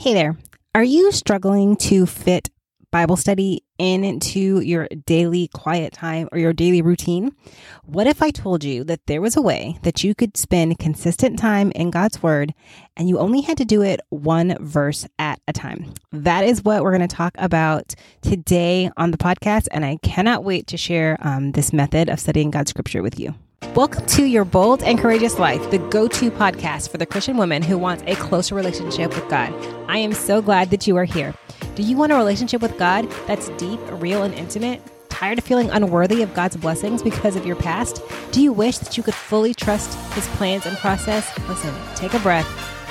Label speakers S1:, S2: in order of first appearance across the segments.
S1: Hey there. Are you struggling to fit Bible study into your daily quiet time or your daily routine? What if I told you that there was a way that you could spend consistent time in God's Word and you only had to do it one verse at a time? That is what we're going to talk about today on the podcast, and I cannot wait to share um, this method of studying God's Scripture with you. Welcome to Your Bold and Courageous Life, the go to podcast for the Christian woman who wants a closer relationship with God. I am so glad that you are here. Do you want a relationship with God that's deep, real, and intimate? Tired of feeling unworthy of God's blessings because of your past? Do you wish that you could fully trust His plans and process? Listen, take a breath.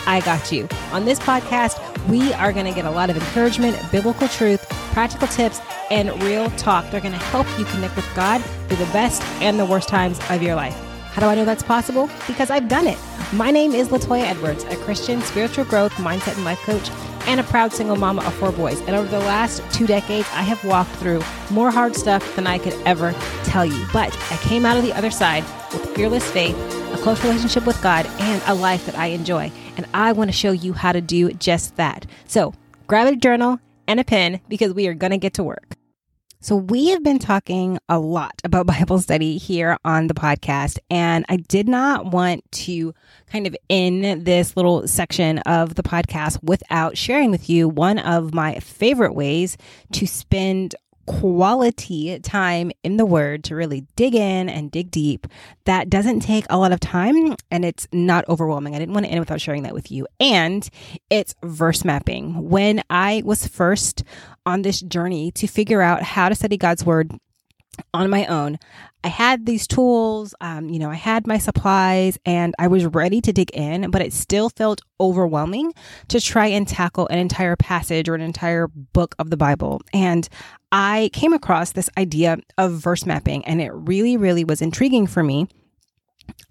S1: I got you. On this podcast, we are going to get a lot of encouragement, biblical truth, practical tips, and real talk. They're going to help you connect with God through the best and the worst times of your life. How do I know that's possible? Because I've done it. My name is Latoya Edwards, a Christian spiritual growth, mindset, and life coach, and a proud single mama of four boys. And over the last two decades, I have walked through more hard stuff than I could ever tell you. But I came out of the other side with fearless faith, a close relationship with God, and a life that I enjoy. And I want to show you how to do just that. So grab a journal and a pen because we are going to get to work. So, we have been talking a lot about Bible study here on the podcast, and I did not want to kind of end this little section of the podcast without sharing with you one of my favorite ways to spend quality time in the word to really dig in and dig deep that doesn't take a lot of time and it's not overwhelming. I didn't want to end without sharing that with you. And it's verse mapping. When I was first on this journey to figure out how to study God's word on my own. I had these tools, um, you know, I had my supplies and I was ready to dig in, but it still felt overwhelming to try and tackle an entire passage or an entire book of the Bible. And I came across this idea of verse mapping and it really, really was intriguing for me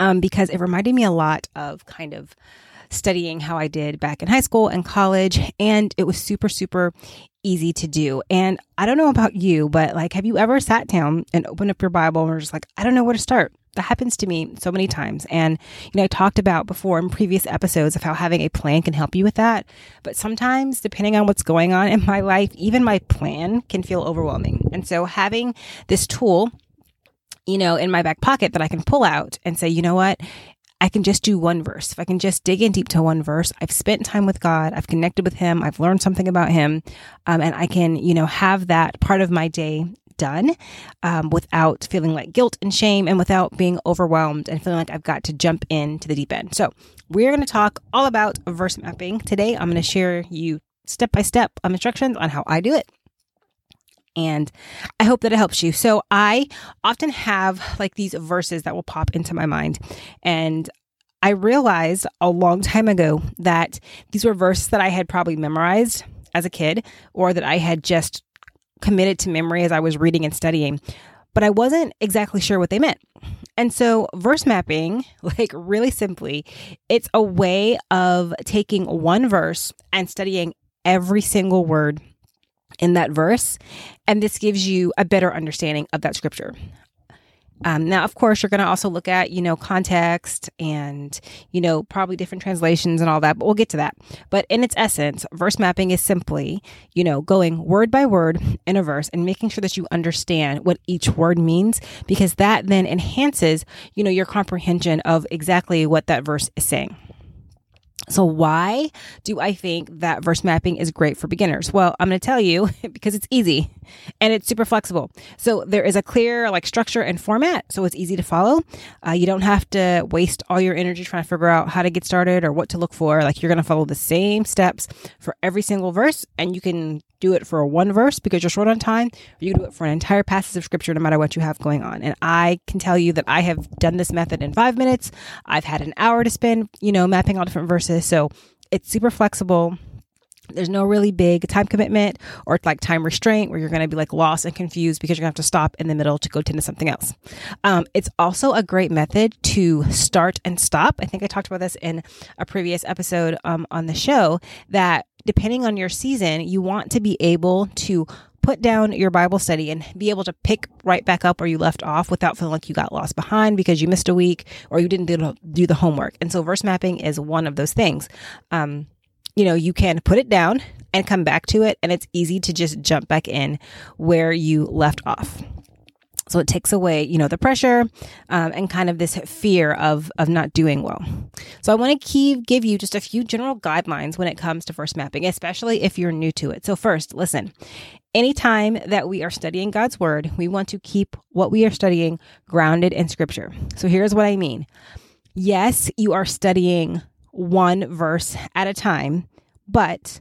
S1: um, because it reminded me a lot of kind of studying how I did back in high school and college. And it was super, super easy to do. And I don't know about you, but like, have you ever sat down and opened up your Bible and were just like, I don't know where to start? That happens to me so many times. And, you know, I talked about before in previous episodes of how having a plan can help you with that. But sometimes, depending on what's going on in my life, even my plan can feel overwhelming. And so having this tool, you know, in my back pocket that I can pull out and say, you know what? I can just do one verse. If I can just dig in deep to one verse, I've spent time with God, I've connected with Him, I've learned something about Him, um, and I can, you know, have that part of my day done um, without feeling like guilt and shame and without being overwhelmed and feeling like I've got to jump into the deep end. So, we're going to talk all about verse mapping. Today, I'm going to share you step by step instructions on how I do it and I hope that it helps you. So I often have like these verses that will pop into my mind and I realized a long time ago that these were verses that I had probably memorized as a kid or that I had just committed to memory as I was reading and studying, but I wasn't exactly sure what they meant. And so, verse mapping, like really simply, it's a way of taking one verse and studying every single word in that verse. And this gives you a better understanding of that scripture. Um, now, of course, you're going to also look at, you know, context and, you know, probably different translations and all that, but we'll get to that. But in its essence, verse mapping is simply, you know, going word by word in a verse and making sure that you understand what each word means, because that then enhances, you know, your comprehension of exactly what that verse is saying. So, why do I think that verse mapping is great for beginners? Well, I'm going to tell you because it's easy and it's super flexible. So, there is a clear like structure and format, so it's easy to follow. Uh, you don't have to waste all your energy trying to figure out how to get started or what to look for. Like, you're going to follow the same steps for every single verse, and you can do it for one verse because you're short on time, or you do it for an entire passage of scripture no matter what you have going on. And I can tell you that I have done this method in five minutes. I've had an hour to spend, you know, mapping all different verses. So it's super flexible. There's no really big time commitment or like time restraint where you're going to be like lost and confused because you're going to have to stop in the middle to go tend to something else. Um, it's also a great method to start and stop. I think I talked about this in a previous episode um, on the show that depending on your season, you want to be able to put down your Bible study and be able to pick right back up where you left off without feeling like you got lost behind because you missed a week or you didn't do, the homework. And so verse mapping is one of those things. Um, you know, you can put it down and come back to it. And it's easy to just jump back in where you left off. So it takes away, you know, the pressure um, and kind of this fear of of not doing well. So I want to give you just a few general guidelines when it comes to verse mapping, especially if you're new to it. So first, listen. Anytime that we are studying God's word, we want to keep what we are studying grounded in scripture. So here's what I mean. Yes, you are studying one verse at a time, but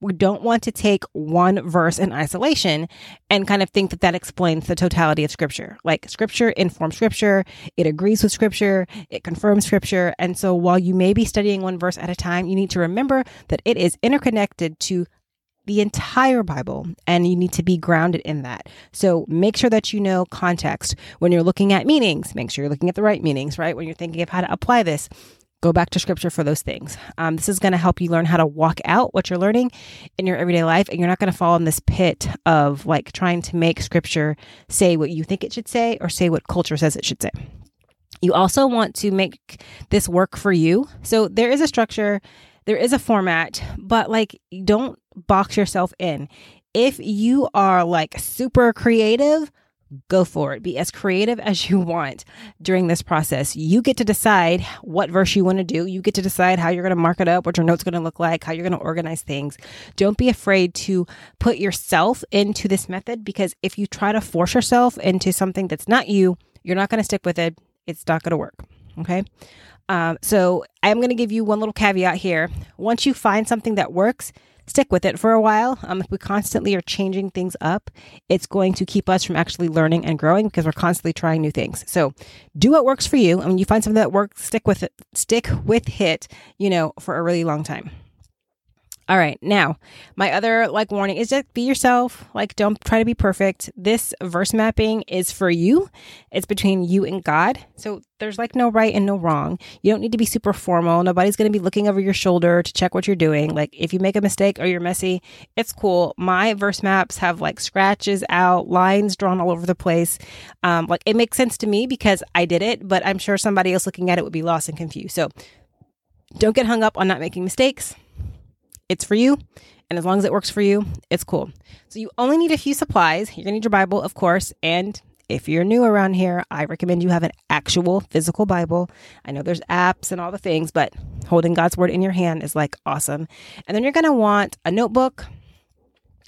S1: we don't want to take one verse in isolation and kind of think that that explains the totality of scripture. Like scripture informs scripture, it agrees with scripture, it confirms scripture. And so while you may be studying one verse at a time, you need to remember that it is interconnected to the entire Bible and you need to be grounded in that. So make sure that you know context when you're looking at meanings. Make sure you're looking at the right meanings, right? When you're thinking of how to apply this, Go back to scripture for those things. Um, this is going to help you learn how to walk out what you're learning in your everyday life. And you're not going to fall in this pit of like trying to make scripture say what you think it should say or say what culture says it should say. You also want to make this work for you. So there is a structure, there is a format, but like don't box yourself in. If you are like super creative, go for it. Be as creative as you want during this process. You get to decide what verse you want to do. You get to decide how you're going to mark it up, what your note's going to look like, how you're going to organize things. Don't be afraid to put yourself into this method because if you try to force yourself into something that's not you, you're not going to stick with it. It's not going to work. Okay. Um, so I'm going to give you one little caveat here. Once you find something that works, stick with it for a while. Um, if we constantly are changing things up, it's going to keep us from actually learning and growing because we're constantly trying new things. So do what works for you. And when you find something that works, stick with it, stick with it, you know, for a really long time. All right. Now, my other like warning is just be yourself. Like, don't try to be perfect. This verse mapping is for you. It's between you and God. So there's like no right and no wrong. You don't need to be super formal. Nobody's going to be looking over your shoulder to check what you're doing. Like, if you make a mistake or you're messy, it's cool. My verse maps have like scratches out, lines drawn all over the place. Um, like, it makes sense to me because I did it, but I'm sure somebody else looking at it would be lost and confused. So don't get hung up on not making mistakes it's for you. And as long as it works for you, it's cool. So you only need a few supplies. You're going to need your Bible, of course. And if you're new around here, I recommend you have an actual physical Bible. I know there's apps and all the things, but holding God's word in your hand is like awesome. And then you're going to want a notebook,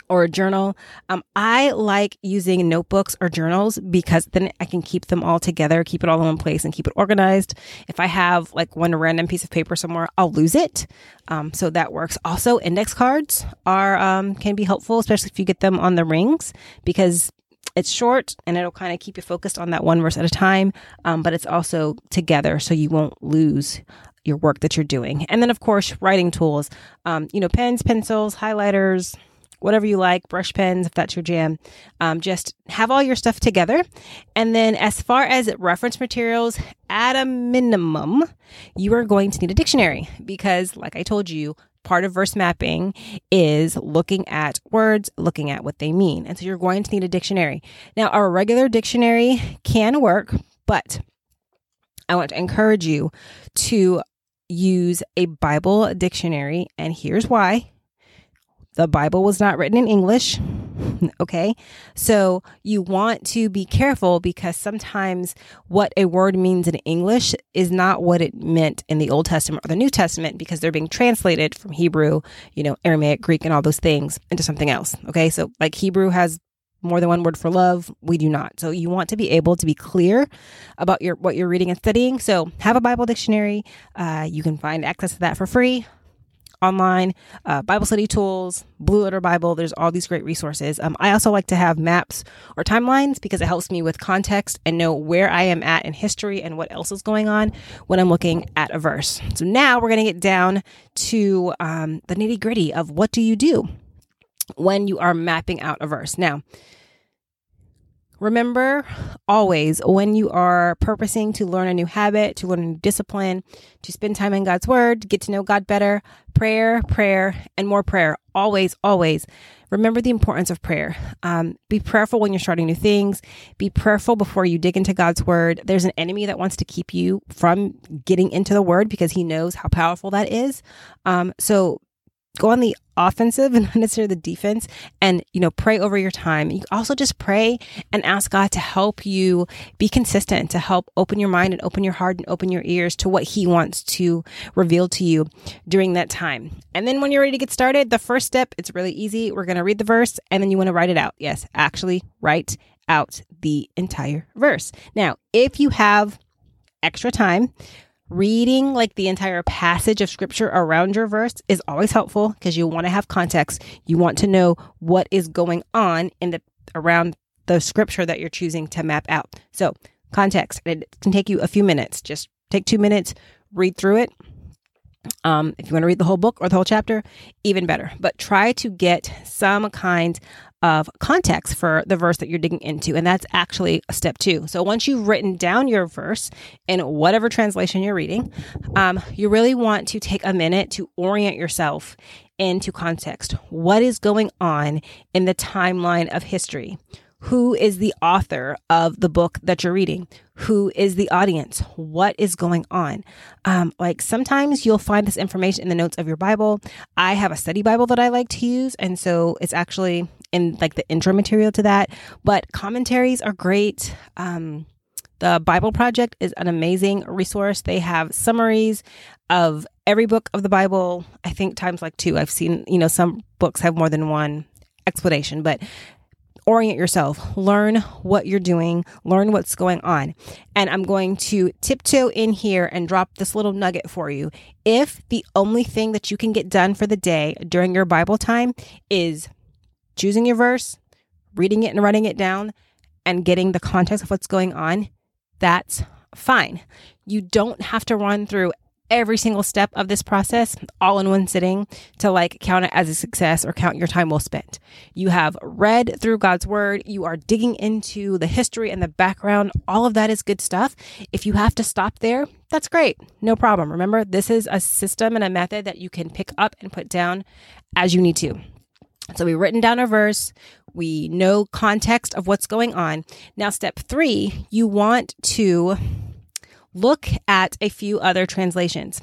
S1: or a journal. Um, I like using notebooks or journals because then I can keep them all together, keep it all in one place, and keep it organized. If I have like one random piece of paper somewhere, I'll lose it. Um, so that works. Also, index cards are um, can be helpful, especially if you get them on the rings because it's short and it'll kind of keep you focused on that one verse at a time. Um, but it's also together, so you won't lose your work that you're doing. And then, of course, writing tools. Um, you know, pens, pencils, highlighters whatever you like, brush pens, if that's your jam. Um, just have all your stuff together. And then, as far as reference materials, at a minimum, you are going to need a dictionary because, like I told you, part of verse mapping is looking at words, looking at what they mean. And so, you're going to need a dictionary. Now, our regular dictionary can work, but I want to encourage you to use a Bible dictionary. And here's why the Bible was not written in English. okay. So you want to be careful because sometimes what a word means in English is not what it meant in the Old Testament or the New Testament because they're being translated from Hebrew, you know, Aramaic, Greek, and all those things into something else. Okay. So like Hebrew has more than one word for love we do not so you want to be able to be clear about your what you're reading and studying so have a bible dictionary uh, you can find access to that for free online, uh, Bible study tools, Blue Letter Bible. There's all these great resources. Um, I also like to have maps or timelines because it helps me with context and know where I am at in history and what else is going on when I'm looking at a verse. So now we're going to get down to um, the nitty gritty of what do you do when you are mapping out a verse. Now, Remember always when you are purposing to learn a new habit, to learn a new discipline, to spend time in God's word, get to know God better, prayer, prayer, and more prayer. Always, always remember the importance of prayer. Um, be prayerful when you're starting new things. Be prayerful before you dig into God's word. There's an enemy that wants to keep you from getting into the word because he knows how powerful that is. Um, so go on the offensive and not necessarily the defense and you know pray over your time. You also just pray and ask god to help you be consistent to help open your mind and open your heart and open your ears to what he wants to reveal to you during that time. And then when you're ready to get started the first step it's really easy. We're going to read the verse and then you want to write it out. Yes actually write out the entire verse. Now if you have extra time reading like the entire passage of scripture around your verse is always helpful because you want to have context. You want to know what is going on in the around the scripture that you're choosing to map out. So, context. It can take you a few minutes. Just take 2 minutes, read through it. Um, if you want to read the whole book or the whole chapter, even better. But try to get some kind of context for the verse that you're digging into. And that's actually step two. So once you've written down your verse in whatever translation you're reading, um, you really want to take a minute to orient yourself into context. What is going on in the timeline of history? Who is the author of the book that you're reading? Who is the audience? What is going on? Um, like sometimes you'll find this information in the notes of your Bible. I have a study Bible that I like to use. And so it's actually in like the intro material to that. But commentaries are great. Um, the Bible Project is an amazing resource. They have summaries of every book of the Bible. I think times like two. I've seen, you know, some books have more than one explanation, but orient yourself, learn what you're doing, learn what's going on. And I'm going to tiptoe in here and drop this little nugget for you. If the only thing that you can get done for the day during your Bible time is choosing your verse, reading it and writing it down, and getting the context of what's going on, that's fine. You don't have to run through every single step of this process all in one sitting to like count it as a success or count your time well spent. You have read through God's word, you are digging into the history and the background. All of that is good stuff. If you have to stop there, that's great. No problem. Remember, this is a system and a method that you can pick up and put down as you need to. So we've written down a verse. We know context of what's going on. Now, step three, you want to look at a few other translations.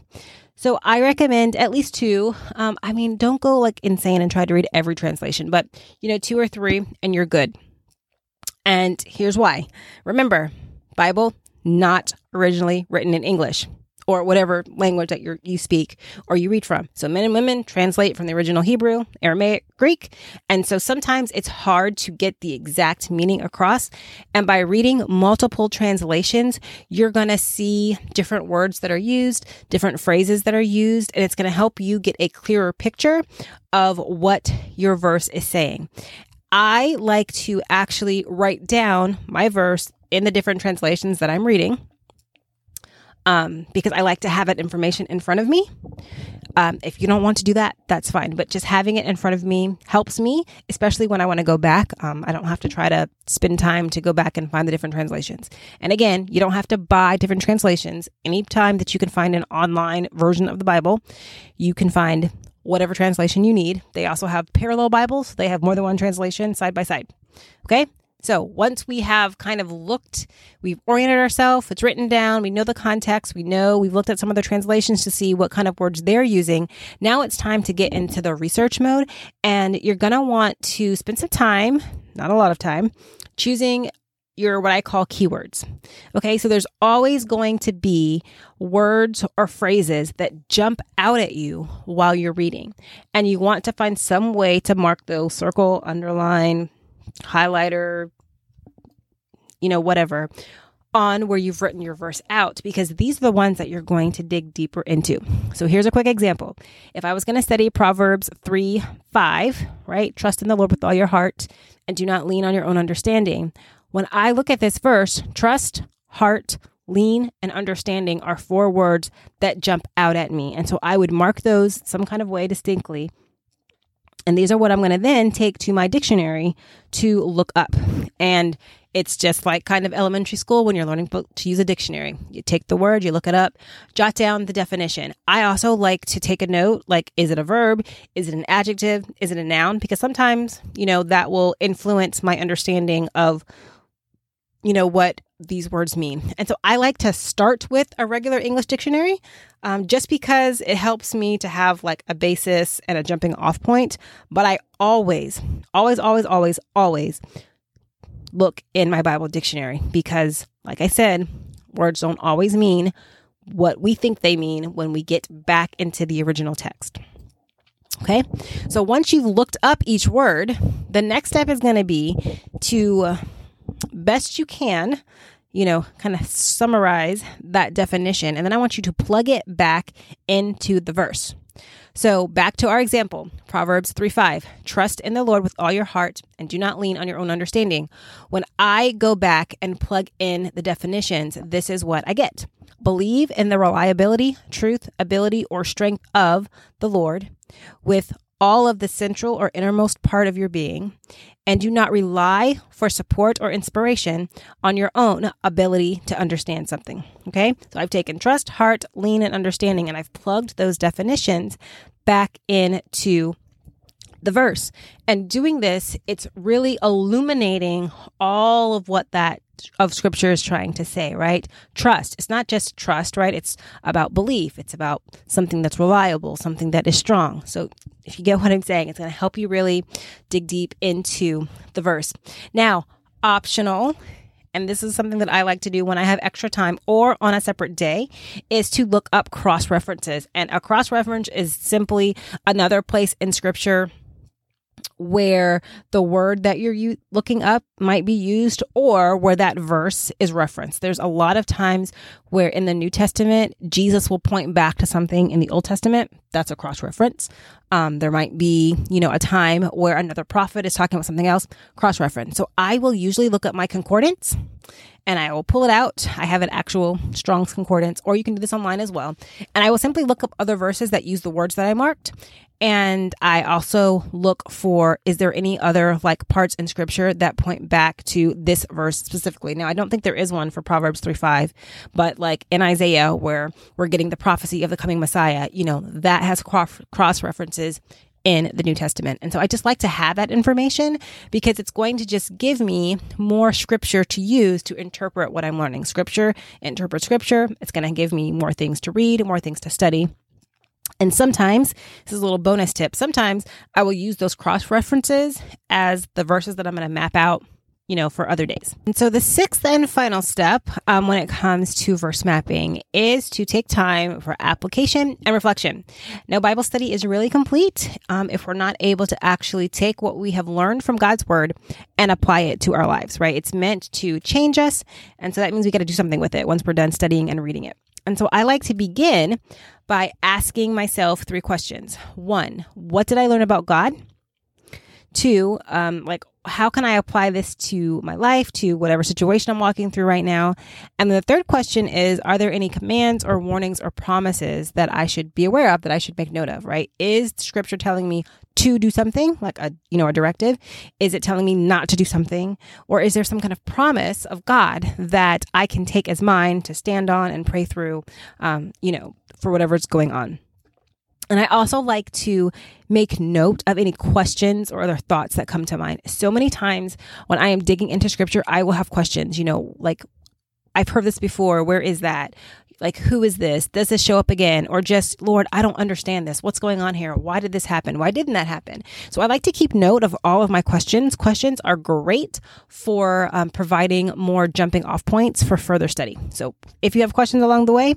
S1: So I recommend at least two. Um, I mean, don't go like insane and try to read every translation, but you know, two or three and you're good. And here's why. Remember, Bible not originally written in English or whatever language that you you speak or you read from. So men and women translate from the original Hebrew, Aramaic, Greek, and so sometimes it's hard to get the exact meaning across. And by reading multiple translations, you're going to see different words that are used, different phrases that are used, and it's going to help you get a clearer picture of what your verse is saying. I like to actually write down my verse in the different translations that I'm reading um, because I like to have that information in front of me. Um, if you don't want to do that, that's fine. But just having it in front of me helps me, especially when I want to go back. Um, I don't have to try to spend time to go back and find the different translations. And again, you don't have to buy different translations. Anytime that you can find an online version of the Bible, you can find whatever translation you need. They also have parallel Bibles, they have more than one translation side by side. Okay? So once we have kind of looked, we've oriented ourselves, it's written down, we know the context, we know we've looked at some of the translations to see what kind of words they're using. Now it's time to get into the research mode and you're to want to spend some time, not a lot of time, choosing your what I call keywords. Okay, so there's always going to be words or phrases that jump out at you while you're reading. And you want to find some way to mark those circle, underline, highlighter, you know, whatever, on where you've written your verse out because these are the ones that you're going to dig deeper into. So here's a quick example. If I was going to study Proverbs 3 5, right? Trust in the Lord with all your heart and do not lean on your own understanding. When I look at this verse, trust, heart, lean, and understanding are four words that jump out at me. And so I would mark those some kind of way distinctly and these are what I'm going to then take to my dictionary to look up. And it's just like kind of elementary school when you're learning to use a dictionary. You take the word, you look it up, jot down the definition. I also like to take a note like, is it a verb? Is it an adjective? Is it a noun? Because sometimes, you know, that will influence my understanding of you know, what these words mean. And so I like to start with a regular English dictionary um, just because it helps me to have like a basis and a jumping off point. But I always, always, always, always, always look in my Bible dictionary because, like I said, words don't always mean what we think they mean when we get back into the original text. Okay, so once you've looked up each word, the next step is going to be to best you can, you know, kind of summarize that definition. And then I want you to plug it back into the verse. So back to our example, Proverbs 3 5. Trust in the Lord with all your heart and do not lean on your own understanding. When I go back and plug in the definitions, this is what I get. Believe in the reliability, truth, ability, or strength of the Lord with all of the central or innermost part of your being, and do not rely for support or inspiration on your own ability to understand something. Okay, so I've taken trust, heart, lean, and understanding, and I've plugged those definitions back into the verse. And doing this, it's really illuminating all of what that of scripture is trying to say, right? Trust. It's not just trust, right? It's about belief. It's about something that's reliable, something that is strong. So if you get what I'm saying, it's going to help you really dig deep into the verse. Now, optional and this is something that I like to do when I have extra time or on a separate day, is to look up cross references. And a cross reference is simply another place in scripture where the word that you're u- looking up might be used or where that verse is referenced. There's a lot of times where in the New Testament, Jesus will point back to something in the Old Testament. That's a cross reference. Um, there might be, you know, a time where another prophet is talking about something else, cross reference. So I will usually look up my concordance and I will pull it out. I have an actual Strong's Concordance, or you can do this online as well. And I will simply look up other verses that use the words that I marked. And I also look for is there any other like parts in scripture that point back to this verse specifically? Now, I don't think there is one for Proverbs 3 5, but like in Isaiah, where we're getting the prophecy of the coming Messiah, you know, that has cross references in the New Testament. And so I just like to have that information because it's going to just give me more scripture to use to interpret what I'm learning. Scripture, interpret scripture. It's going to give me more things to read, more things to study. And sometimes, this is a little bonus tip, sometimes I will use those cross references as the verses that I'm going to map out you know, for other days. And so the sixth and final step um, when it comes to verse mapping is to take time for application and reflection. Now, Bible study is really complete um, if we're not able to actually take what we have learned from God's word and apply it to our lives, right? It's meant to change us. And so that means we got to do something with it once we're done studying and reading it. And so I like to begin by asking myself three questions. One, what did I learn about God? Two, um, like, how can I apply this to my life, to whatever situation I'm walking through right now? And the third question is, are there any commands or warnings or promises that I should be aware of that I should make note of, right? Is scripture telling me to do something like a, you know, a directive? Is it telling me not to do something? Or is there some kind of promise of God that I can take as mine to stand on and pray through, um, you know, for whatever's going on? And I also like to make note of any questions or other thoughts that come to mind. So many times when I am digging into scripture, I will have questions, you know, like I've heard this before. Where is that? Like, who is this? Does this show up again? Or just, Lord, I don't understand this. What's going on here? Why did this happen? Why didn't that happen? So I like to keep note of all of my questions. Questions are great for um, providing more jumping off points for further study. So if you have questions along the way,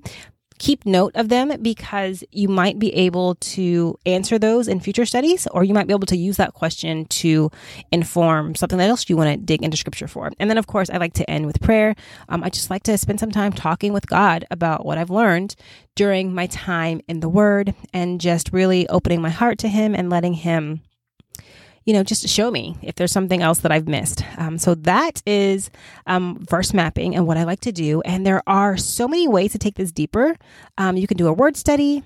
S1: keep note of them because you might be able to answer those in future studies, or you might be able to use that question to inform something else you want to dig into scripture for. And then, of course, I like to end with prayer. Um, I just like to spend some time talking with God about what I've learned during my time in the Word and just really opening my heart to Him and letting Him you know, just show me if there's something else that I've missed. Um, so that is um, verse mapping and what I like to do. And there are so many ways to take this deeper. Um, you can do a word study,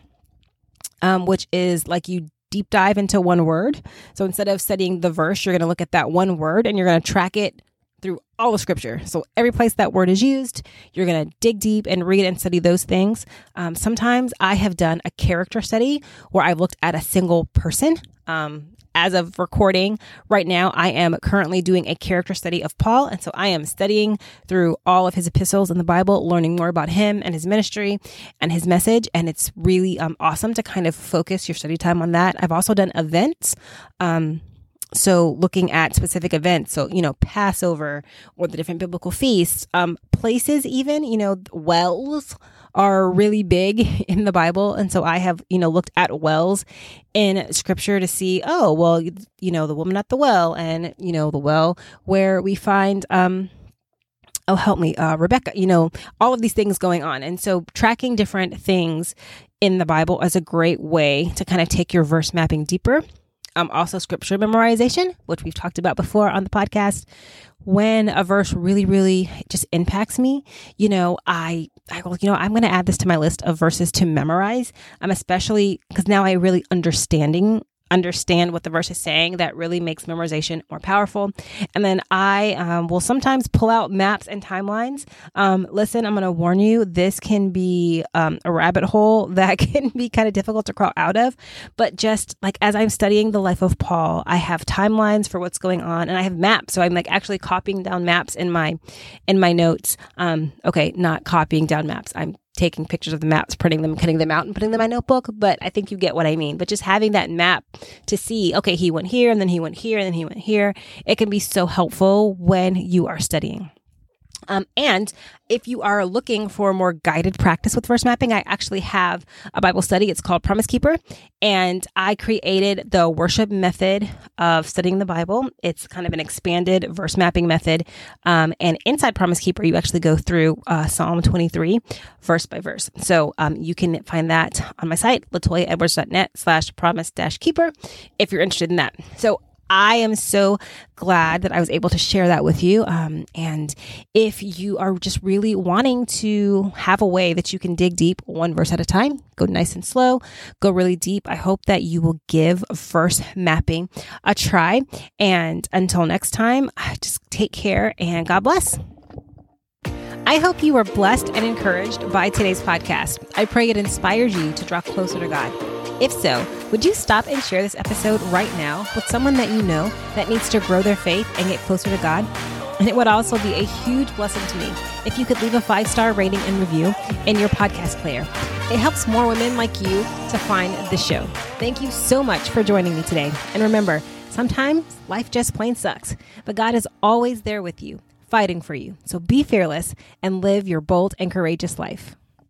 S1: um, which is like you deep dive into one word. So instead of studying the verse, you're going to look at that one word and you're going to track it through all the scripture. So every place that word is used, you're going to dig deep and read and study those things. Um, sometimes I have done a character study where I've looked at a single person. Um, as of recording right now, I am currently doing a character study of Paul. And so I am studying through all of his epistles in the Bible, learning more about him and his ministry and his message. And it's really um, awesome to kind of focus your study time on that. I've also done events. Um, so looking at specific events so you know passover or the different biblical feasts um places even you know wells are really big in the bible. And so i have you know looked at wells in scripture to see oh well you know the woman at the well and you know the well where we find um oh help me uh rebecca you know all of these things going on. And so tracking different things in the bible is a great way to kind of take your verse mapping deeper um, also scripture memorization, which we've talked about before on the podcast. When a verse really, really just impacts me, you know, I, I will, you know, I'm going to add this to my list of verses to memorize. I'm especially because now I really understanding understand what the verse is saying that really makes memorization more powerful. And then I um, will sometimes pull out maps and timelines. Um, listen, I'm going to warn you, this can be um, a rabbit hole that can be kind of difficult to crawl out of. But just like as I'm studying the life of Paul, I have timelines for what's going on and I have maps. So I'm like actually copying down maps in my in my notes. Um, okay, not copying down maps. I'm taking pictures of the maps, printing them, cutting them out, and putting them in my notebook. But I think you get what I mean. But just having that map to see, okay, he went here, and then he went here, and then he went here, it can be so helpful when you are studying. Um, and if you are looking for more guided practice with verse mapping, I actually have a Bible study. It's called Promise Keeper. And I created the worship method of studying the Bible. It's kind of an expanded verse mapping method. Um, and inside Promise Keeper, you actually go through uh, Psalm 23 verse by verse. So um, you can find that on my site, latoyaedwards.net slash promise dash keeper if you're interested in that. So I am so glad that I was able to share that with you. Um, and if you are just really wanting to have a way that you can dig deep one verse at a time, go nice and slow, go really deep, I hope that you will give verse mapping a try. And until next time, just take care and God bless. I hope you were blessed and encouraged by today's podcast. I pray it inspires you to draw closer to God. If so, would you stop and share this episode right now with someone that you know that needs to grow their faith and get closer to God? And it would also be a huge blessing to me if you could leave a five star rating and review in your podcast player. It helps more women like you to find the show. Thank you so much for joining me today. And remember, sometimes life just plain sucks, but God is always there with you, fighting for you. So be fearless and live your bold and courageous life.